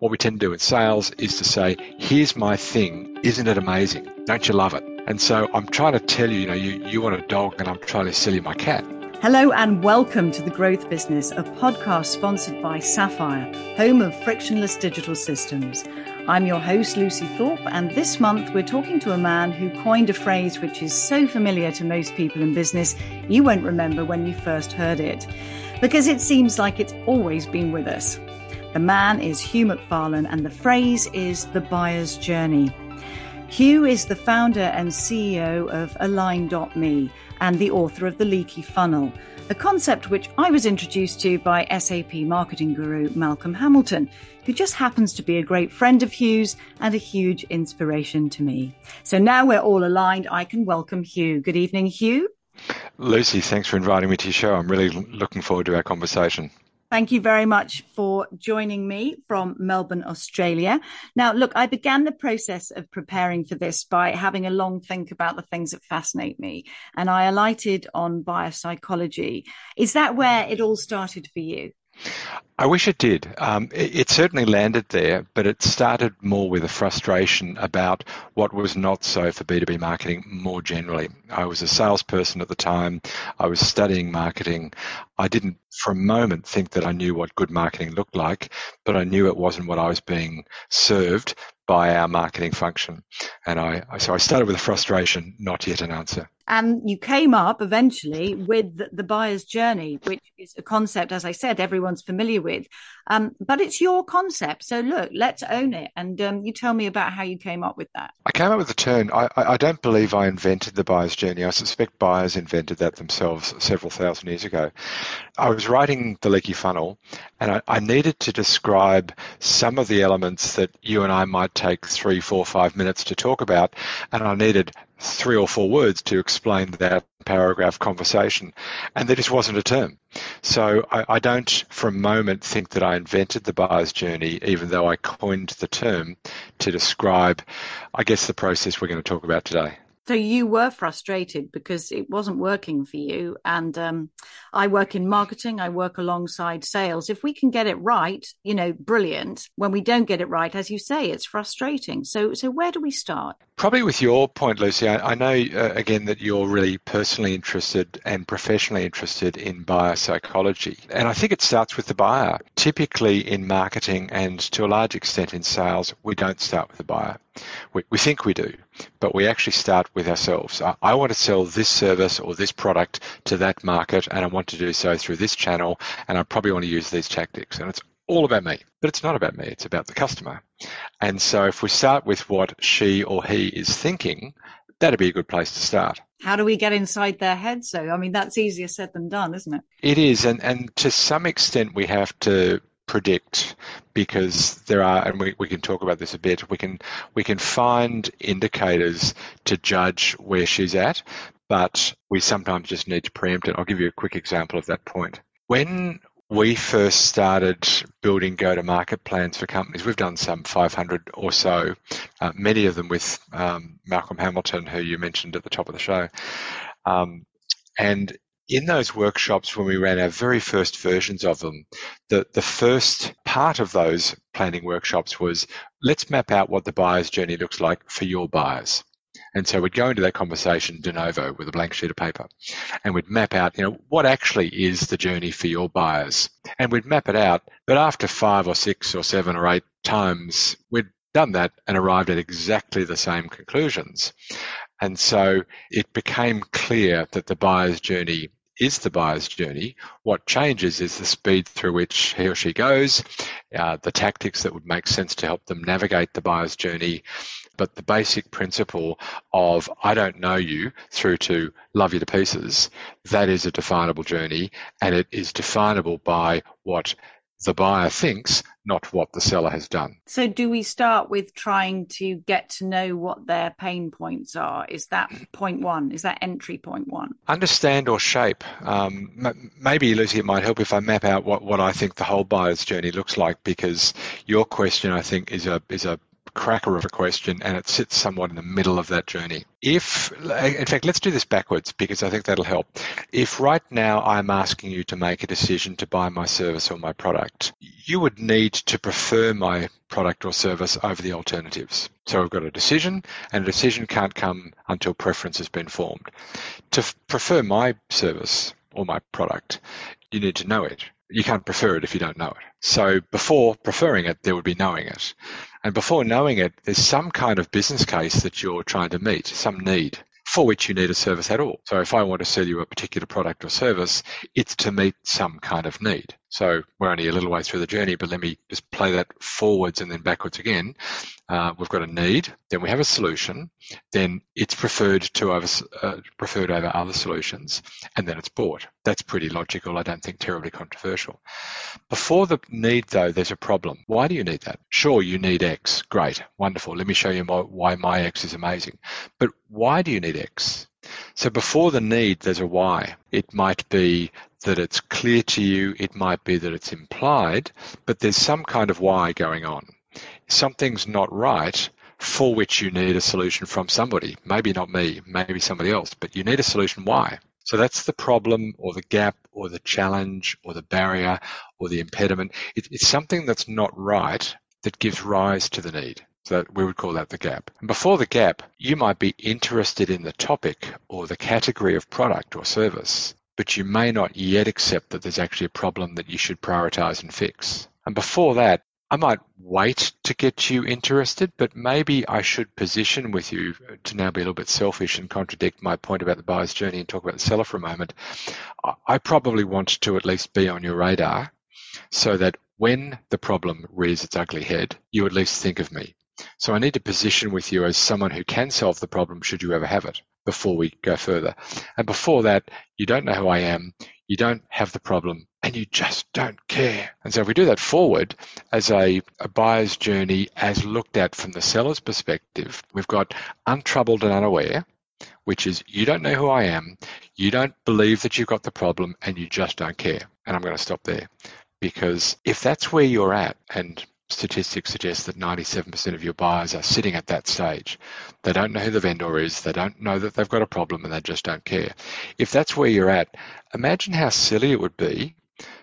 What we tend to do in sales is to say, here's my thing. Isn't it amazing? Don't you love it? And so I'm trying to tell you, you know, you, you want a dog and I'm trying to sell you my cat. Hello and welcome to The Growth Business, a podcast sponsored by Sapphire, home of frictionless digital systems. I'm your host, Lucy Thorpe, and this month we're talking to a man who coined a phrase which is so familiar to most people in business, you won't remember when you first heard it, because it seems like it's always been with us. The man is Hugh Macfarlane, and the phrase is the buyer's journey. Hugh is the founder and CEO of Align.me and the author of The Leaky Funnel, a concept which I was introduced to by SAP marketing guru Malcolm Hamilton, who just happens to be a great friend of Hugh's and a huge inspiration to me. So now we're all aligned, I can welcome Hugh. Good evening, Hugh. Lucy, thanks for inviting me to your show. I'm really looking forward to our conversation. Thank you very much for joining me from Melbourne, Australia. Now, look, I began the process of preparing for this by having a long think about the things that fascinate me, and I alighted on buyer psychology. Is that where it all started for you? I wish it did. Um, it, it, certainly landed there, but it started more with a frustration about what was not so for B2B marketing more generally. I was a salesperson at the time. I was studying marketing. I didn't for a moment think that I knew what good marketing looked like, but I knew it wasn't what I was being served by our marketing function. And I, so I started with a frustration, not yet an answer. And you came up eventually with the, buyer's journey, which is a concept, as I said, everyone's familiar with. Um, but it's your concept. So look, let's own it. And um, you tell me about how you came up with that. I came up with the term. I, I, don't believe I invented the buyer's journey. I suspect buyers invented that themselves several thousand years ago. I was writing The Leaky Funnel and I, I needed to describe some of the elements that you and I might take three, four, five minutes to talk about. And I needed three or four words to explain that paragraph conversation. And there just wasn't a term. So I, I, don't for a moment think that I invented the buyer's journey, even though I coined the term to describe, I guess, the process we're going to talk about today. So you were frustrated because it wasn't working for you. And um, I work in marketing. I work alongside sales. If we can get it right, you know, brilliant. When we don't get it right, as you say, it's frustrating. So, so where do we start? Probably with your point, Lucy. I, I know uh, again that you're really personally interested and professionally interested in buyer psychology, and I think it starts with the buyer. Typically, in marketing and to a large extent in sales, we don't start with the buyer. We, we think we do, but we actually start with ourselves. I, I want to sell this service or this product to that market, and I want to do so through this channel, and I probably want to use these tactics. And it's all about me, but it's not about me, it's about the customer. And so if we start with what she or he is thinking, that'd be a good place to start. How do we get inside their heads? So, I mean, that's easier said than done, isn't it? It is. And, and to some extent, we have to predict because there are and we, we can talk about this a bit we can we can find indicators to judge where she's at but we sometimes just need to preempt it i'll give you a quick example of that point when we first started building go-to-market plans for companies. We've done some 500 or so, uh, many of them with um, Malcolm Hamilton, who you mentioned at the top of the show. Um, and in those workshops, when we ran our very first versions of them, the, the first part of those planning workshops was let's map out what the buyer's journey looks like for your buyers. And so we'd go into that conversation de novo with a blank sheet of paper and we'd map out, you know, what actually is the journey for your buyers. And we'd map it out. But after five or six or seven or eight times, we'd done that and arrived at exactly the same conclusions. And so it became clear that the buyer's journey is the buyer's journey. What changes is the speed through which he or she goes, uh, the tactics that would make sense to help them navigate the buyer's journey. But the basic principle of I don't know you through to love you to pieces, that is a definable journey and it is definable by what the buyer thinks, not what the seller has done. So, do we start with trying to get to know what their pain points are? Is that point one? Is that entry point one? Understand or shape. Um, m- maybe, Lucy, it might help if I map out what, what I think the whole buyer's journey looks like because your question, I think, is a is a cracker of a question and it sits somewhat in the middle of that journey. If, in fact, let's do this backwards because I think that'll help. If right now I'm asking you to make a decision to buy my service or my product, you would need to prefer my product or service over the alternatives. So we've got a decision and a decision can't come until preference has been formed. To prefer my service or my product, you need to know it. You can't prefer it if you don't know it. So before preferring it, there would be knowing it. And before knowing it, there's some kind of business case that you're trying to meet, some need for which you need a service at all. So if I want to sell you a particular product or service, it's to meet some kind of need. So we're only a little way through the journey, but let me just play that forwards and then backwards again. Uh, we've got a need, then we have a solution, then it's preferred to over, uh, preferred over other solutions, and then it's bought. That's pretty logical. I don't think terribly controversial. Before the need, though, there's a problem. Why do you need that? Sure, you need X. Great, wonderful. Let me show you my, why my X is amazing. But why do you need X? So before the need, there's a why. It might be that it's clear to you, it might be that it's implied, but there's some kind of why going on. Something's not right for which you need a solution from somebody. Maybe not me, maybe somebody else, but you need a solution. Why? So that's the problem or the gap or the challenge or the barrier or the impediment. It, it's something that's not right that gives rise to the need. So we would call that the gap. And before the gap, you might be interested in the topic or the category of product or service, but you may not yet accept that there's actually a problem that you should prioritize and fix. And before that, I might wait to get you interested, but maybe I should position with you to now be a little bit selfish and contradict my point about the buyer's journey and talk about the seller for a moment. I probably want to at least be on your radar so that when the problem rears its ugly head, you at least think of me. So I need to position with you as someone who can solve the problem should you ever have it before we go further. And before that, you don't know who I am, you don't have the problem, and you just don't care. And so if we do that forward as a, a buyer's journey as looked at from the seller's perspective, we've got untroubled and unaware, which is you don't know who I am, you don't believe that you've got the problem, and you just don't care. And I'm going to stop there because if that's where you're at, and statistics suggest that 97% of your buyers are sitting at that stage. They don't know who the vendor is, they don't know that they've got a problem, and they just don't care. If that's where you're at, imagine how silly it would be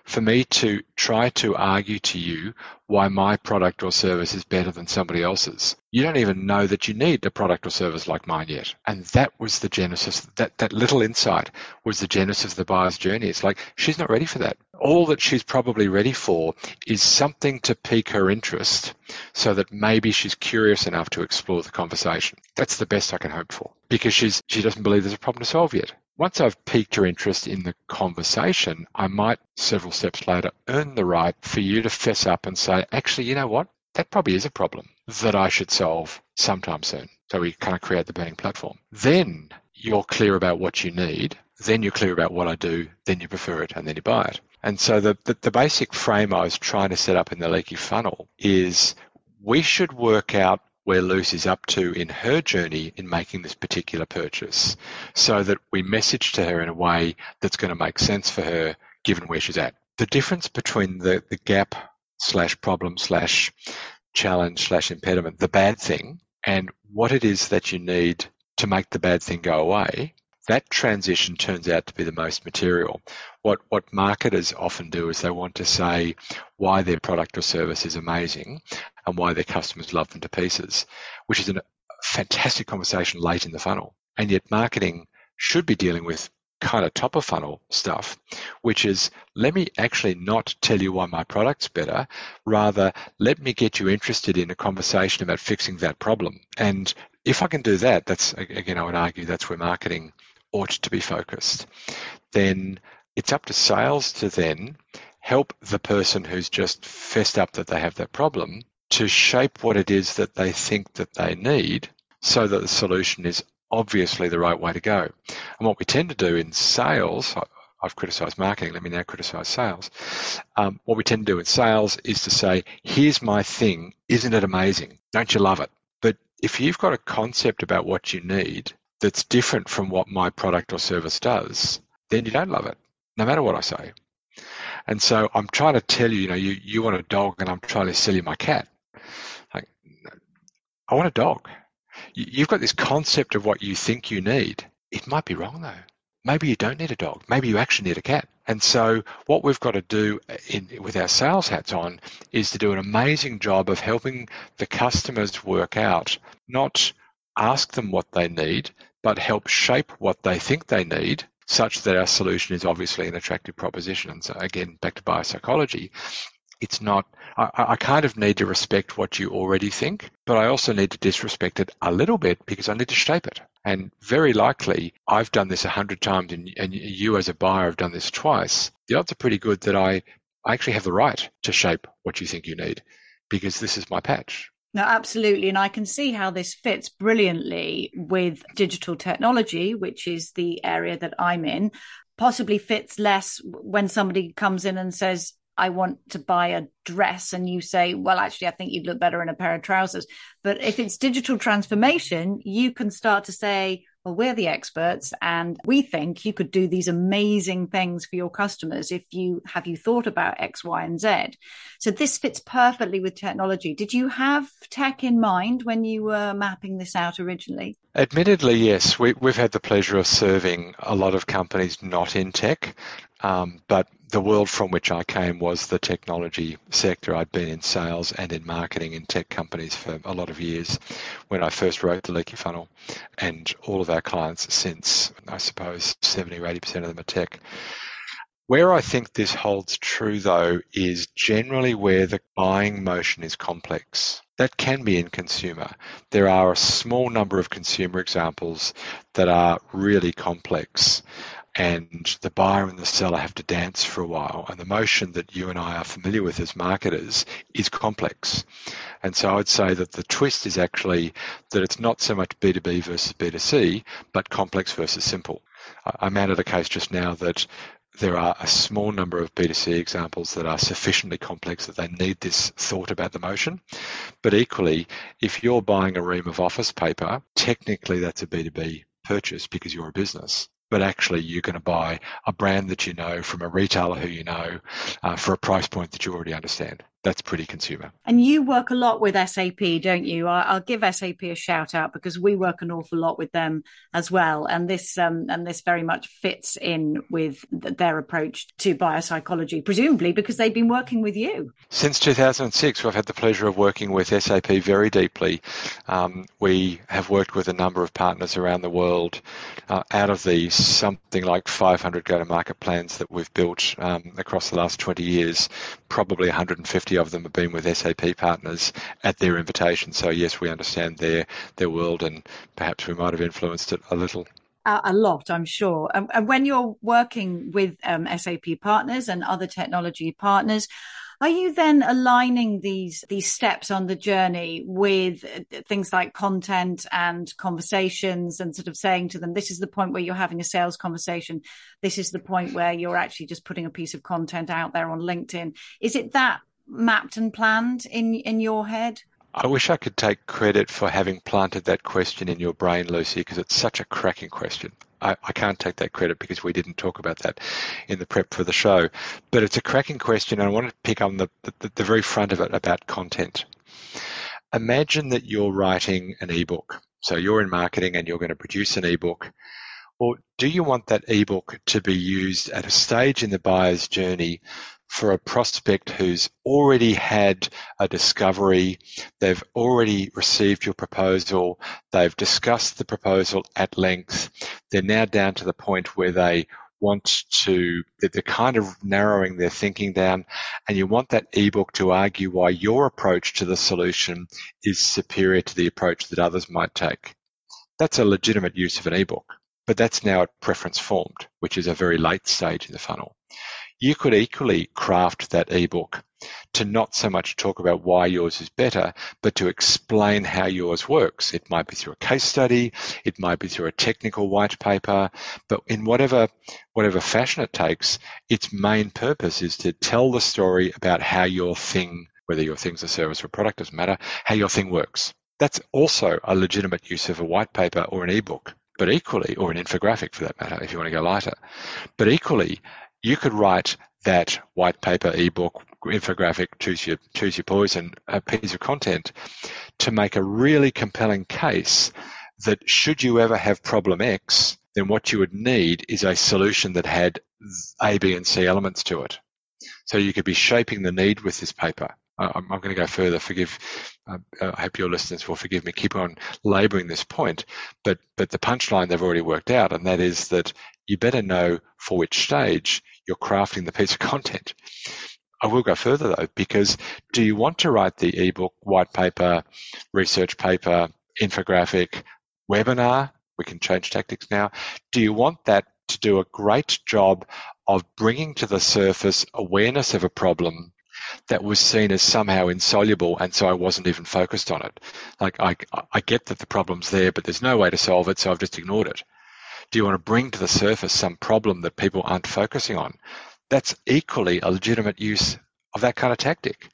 for me to try to argue to you why my product or service is better than somebody else's. You don't even know that you need a product or service like mine yet. And that was the genesis, that, that little insight was the genesis of the buyer's journey. It's like, she's not ready for that. All that she's probably ready for is something to pique her interest so that maybe she's curious enough to explore the conversation. That's the best I can hope for because she's, she doesn't believe there's a problem to solve yet. Once I've piqued your interest in the conversation, I might several steps later earn the right for you to fess up and say, actually, you know what? That probably is a problem that I should solve sometime soon. So we kind of create the burning platform. Then you're clear about what you need. Then you're clear about what I do. Then you prefer it and then you buy it. And so the, the, the basic frame I was trying to set up in the leaky funnel is we should work out where Lucy's up to in her journey in making this particular purchase so that we message to her in a way that's going to make sense for her given where she's at. The difference between the, the gap slash problem slash challenge slash impediment, the bad thing, and what it is that you need to make the bad thing go away, that transition turns out to be the most material. What what marketers often do is they want to say why their product or service is amazing and why their customers love them to pieces, which is a fantastic conversation late in the funnel. And yet marketing should be dealing with kind of top of funnel stuff, which is let me actually not tell you why my product's better, rather let me get you interested in a conversation about fixing that problem. And if I can do that, that's again I would argue that's where marketing ought to be focused. Then it's up to sales to then help the person who's just fessed up that they have that problem to shape what it is that they think that they need so that the solution is obviously the right way to go. And what we tend to do in sales, I've criticised marketing, let me now criticise sales. Um, what we tend to do in sales is to say, here's my thing, isn't it amazing? Don't you love it? But if you've got a concept about what you need that's different from what my product or service does, then you don't love it, no matter what I say. And so I'm trying to tell you, you know, you, you want a dog and I'm trying to sell you my cat. I want a dog. You've got this concept of what you think you need. It might be wrong though. Maybe you don't need a dog. Maybe you actually need a cat. And so what we've got to do uh, in, with our sales hats on is to do an amazing job of helping the customers work out, not ask them what they need, but help shape what they think they need such that our solution is obviously an attractive proposition. And so again, back to buyer psychology, it's not, I, I, kind of need to respect what you already think, but I also need to disrespect it a little bit because I need to shape it. And very likely, I've done this a hundred times and, and you as a buyer have done this twice. The odds are pretty good that I, I actually have the right to shape what you think you need because this is my patch. No, absolutely. And I can see how this fits brilliantly with digital technology, which is the area that I'm in. Possibly fits less when somebody comes in and says, I want to buy a dress and you say, well, actually, I think you'd look better in a pair of trousers. But if it's digital transformation, you can start to say, well, we're the experts and we think you could do these amazing things for your customers if you have you thought about X, Y, and Z. So this fits perfectly with technology. Did you have tech in mind when you were mapping this out originally? Admittedly, yes. We, have had the pleasure of serving a lot of companies not in tech, um, but the world from which I came was the technology sector. I'd been in sales and in marketing in tech companies for a lot of years when I first wrote the Leaky Funnel, and all of our clients since, I suppose, 70 or 80% of them are tech. Where I think this holds true, though, is generally where the buying motion is complex. That can be in consumer. There are a small number of consumer examples that are really complex and the buyer and the seller have to dance for a while. And the motion that you and I are familiar with as marketers is complex. And so I would say that the twist is actually that it's not so much B2B versus B2C, but complex versus simple. I'm out of the case just now that there are a small number of B2C examples that are sufficiently complex that they need this thought about the motion. But equally, if you're buying a ream of office paper, technically that's a B2B purchase because you're a business but actually you're going to buy a brand that you know from a retailer who you know uh, for a price point that you already understand. That's pretty consumer. And you work a lot with SAP, don't you? I'll give SAP a shout out because we work an awful lot with them as well, and this um, and this very much fits in with their approach to buyer psychology, presumably because they've been working with you since 2006. We've had the pleasure of working with SAP very deeply. Um, we have worked with a number of partners around the world. Uh, out of the something like 500 go-to-market plans that we've built um, across the last 20 years, probably 150 of them have been with SAP partners at their invitation. So yes, we understand their their world, and perhaps we might have influenced it a little. a lot, I'm sure. And, when you're working with um, SAP partners and other technology partners, are you then aligning these these steps on the journey with uh, things like content and conversations and sort of saying to them, this is the point where you're having a sales conversation. This is the point where you're actually just putting a piece of content out there on LinkedIn. Is it that mapped and planned in in your head? I wish I could take credit for having planted that question in your brain, Lucy, because it's such a cracking question. I, I, can't take that credit because we didn't talk about that in the prep for the show. But it's a cracking question, and I want to pick on the, the, the very front of it about content. Imagine that you're writing an ebook. So you're in marketing and you're going to produce an ebook. Or do you want that ebook to be used at a stage in the buyer's journey for a prospect who's already had a discovery, they've already received your proposal, they've discussed the proposal at length, they're now down to the point where they want to, they're kind of narrowing their thinking down, and you want that ebook to argue why your approach to the solution is superior to the approach that others might take. That's a legitimate use of an ebook, but that's now at preference formed, which is a very late stage in the funnel. You could equally craft that ebook to not so much talk about why yours is better, but to explain how yours works. It might be through a case study, it might be through a technical white paper, but in whatever whatever fashion it takes, its main purpose is to tell the story about how your thing, whether your thing's a service or a product doesn't matter, how your thing works. That's also a legitimate use of a white paper or an ebook, but equally, or an infographic for that matter, if you want to go lighter. But equally, you could write that white paper ebook infographic choose your choose your poison a piece of content to make a really compelling case that should you ever have problem X, then what you would need is a solution that had A, B, and C elements to it. So you could be shaping the need with this paper. I'm, going to go further. Forgive. Uh, I hope your listeners will forgive me. Keep on labouring this point, but but the punchline they've already worked out, and that is that you better know for which stage you're crafting the piece of content. I will go further though, because do you want to write the ebook, white paper, research paper, infographic, webinar? We can change tactics now. Do you want that to do a great job of bringing to the surface awareness of a problem that was seen as somehow insoluble and so I wasn't even focused on it. Like I, I get that the problem's there, but there's no way to solve it, so I've just ignored it. Do you want to bring to the surface some problem that people aren't focusing on? That's equally a legitimate use of that kind of tactic.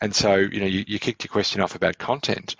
And so, you know, you, you kicked your question off about content.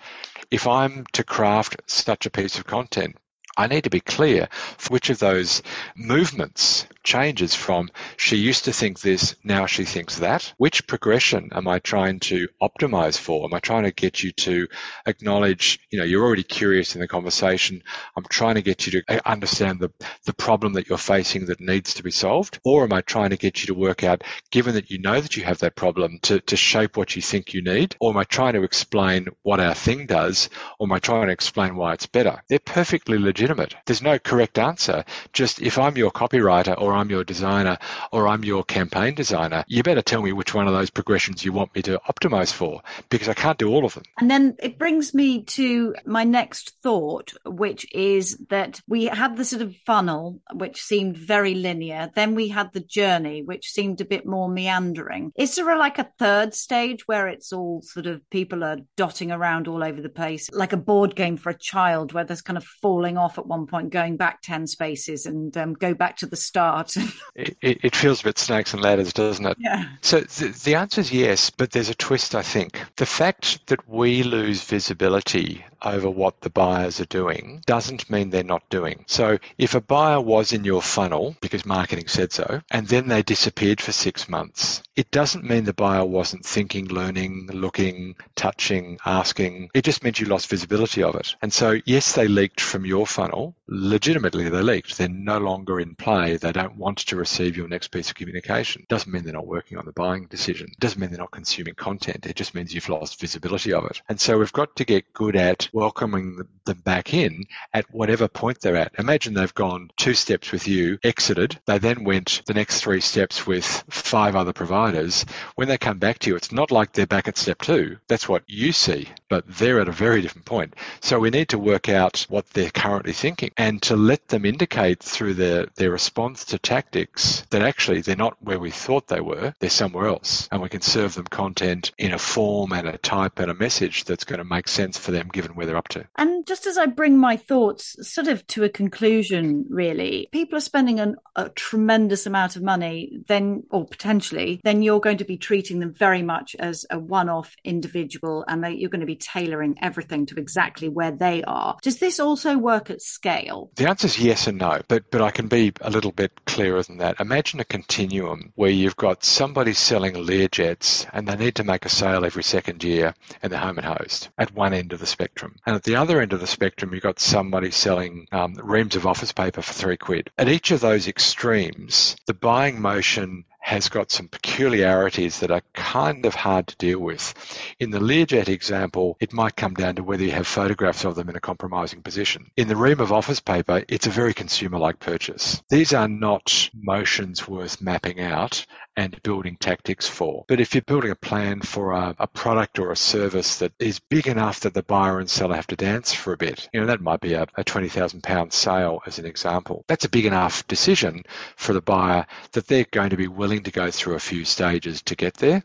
If I'm to craft such a piece of content, I need to be clear for which of those movements changes from she used to think this, now she thinks that. Which progression am I trying to optimize for? Am I trying to get you to acknowledge, you know, you're already curious in the conversation. I'm trying to get you to eh, understand the, the problem that you're facing that needs to be solved. Or am I trying to get you to work out, given that you know that you have that problem, to, to shape what you think you need? Or am I trying to explain what our thing does? Or am I trying to explain why it's better? They're perfectly legitimate legitimate. There's no correct answer. Just if I'm your copywriter or I'm your designer or I'm your campaign designer, you better tell me which one of those progressions you want me to optimize for because I can't do all of them. And then it brings me to my next thought, which is that we had the sort of funnel, which seemed very linear. Then we had the journey, which seemed a bit more meandering. Is there like a third stage where it's all sort of people are dotting around all over the place, like a board game for a child where there's kind of falling off at one point, going back 10 spaces and um, go back to the start. it, it, feels a bit snakes and ladders, doesn't it? Yeah. So th- the answer is yes, but there's a twist, I think. The fact that we lose visibility over what the buyers are doing doesn't mean they're not doing. So if a buyer was in your funnel because marketing said so, and then they disappeared for six months, it doesn't mean the buyer wasn't thinking, learning, looking, touching, asking. It just meant you lost visibility of it. And so yes, they leaked from your funnel. Legitimately, they leaked. They're no longer in play. They don't want to receive your next piece of communication. Doesn't mean they're not working on the buying decision. Doesn't mean they're not consuming content. It just means you've lost visibility of it. And so we've got to get good at welcoming them back in at whatever point they're at. Imagine they've gone two steps with you, exited. They then went the next three steps with five other providers. When they come back to you, it's not like they're back at step two. That's what you see, but they're at a very different point. So we need to work out what they're currently thinking and to let them indicate through their, their response to tactics that actually they're not where we thought they were, they're somewhere else. And we can serve them content in a form and a type and a message that's going to make sense for them given where they're up to. And just as I bring my thoughts sort of to a conclusion, really, people are spending an, a tremendous amount of money, then, or potentially, then you're going to be treating them very much as a one off individual and they, you're going to be tailoring everything to exactly where they are. Does this also work at scale? The answer is yes and no, but, but I can be a little bit clearer than that. Imagine a continuum where you've got somebody selling Learjets and they need to make a sale every second year in the home and host at one end of the spectrum. And at the other end of the spectrum, you've got somebody selling um, reams of office paper for three quid. At each of those extremes, the buying motion has got some peculiarities that are kind of hard to deal with. In the Learjet example, it might come down to whether you have photographs of them in a compromising position. In the ream of office paper, it's a very consumer-like purchase. These are not motions worth mapping out and building tactics for. But if you're building a plan for a, a, product or a service that is big enough that the buyer and seller have to dance for a bit, you know, that might be a, a £20,000 sale as an example. That's a big enough decision for the buyer that they're going to be willing to go through a few stages to get there.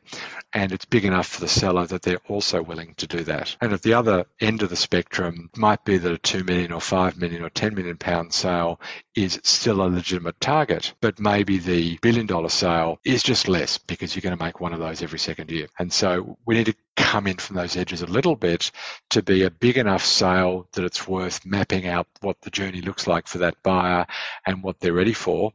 And it's big enough for the seller that they're also willing to do that. And at the other end of the spectrum might be that a 2 million or 5 million or 10 million pound sale is still a legitimate target, but maybe the billion dollar sale is just less because you're going to make one of those every second year. And so we need to come in from those edges a little bit to be a big enough sale that it's worth mapping out what the journey looks like for that buyer and what they're ready for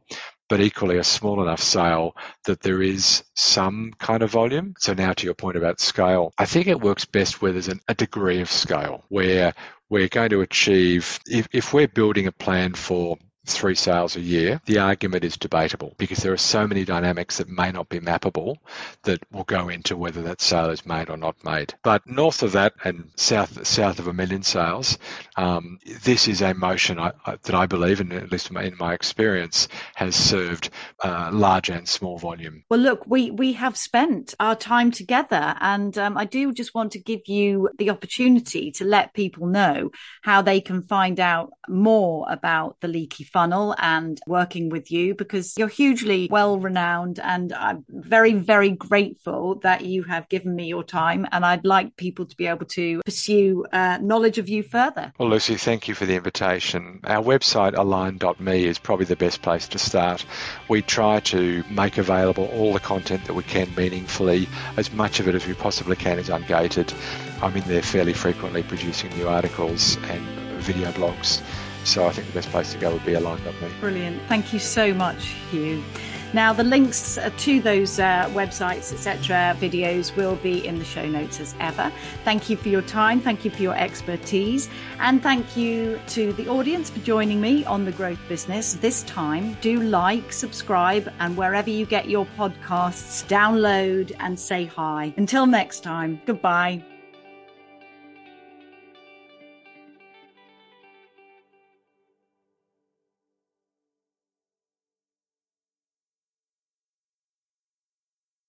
but equally a small enough sale that there is some kind of volume. So now to your point about scale, I think it works best where there's an, a degree of scale where we're going to achieve, if, if we're building a plan for three sales a year, the argument is debatable because there are so many dynamics that may not be mappable that will go into whether that sale is made or not made. But north of that and south south of a million sales, um, this is a motion I, I, that I believe, and at least in my experience, has served uh, large and small volume. Well, look, we we have spent our time together, and um, I do just want to give you the opportunity to let people know how they can find out more about the leaky funnel and working with you because you're hugely well renowned and I'm very, very grateful that you have given me your time. And I'd like people to be able to pursue uh, knowledge of you further. Well, Lucy, thank you for the invitation. Our website, align.me, is probably the best place to start. We try to make available all the content that we can meaningfully. As much of it as we possibly can is ungated. I'm in there fairly frequently producing new articles and video blogs. So I think the best place to go would be align.me. Brilliant. Thank you so much, Hugh. Now, the links uh, to those uh, websites, etc., videos will be in the show notes as ever. Thank you for your time. Thank you for your expertise. And thank you to the audience for joining me on The Growth Business. This time, do like, subscribe, and wherever you get your podcasts, download and say hi. Until next time, goodbye.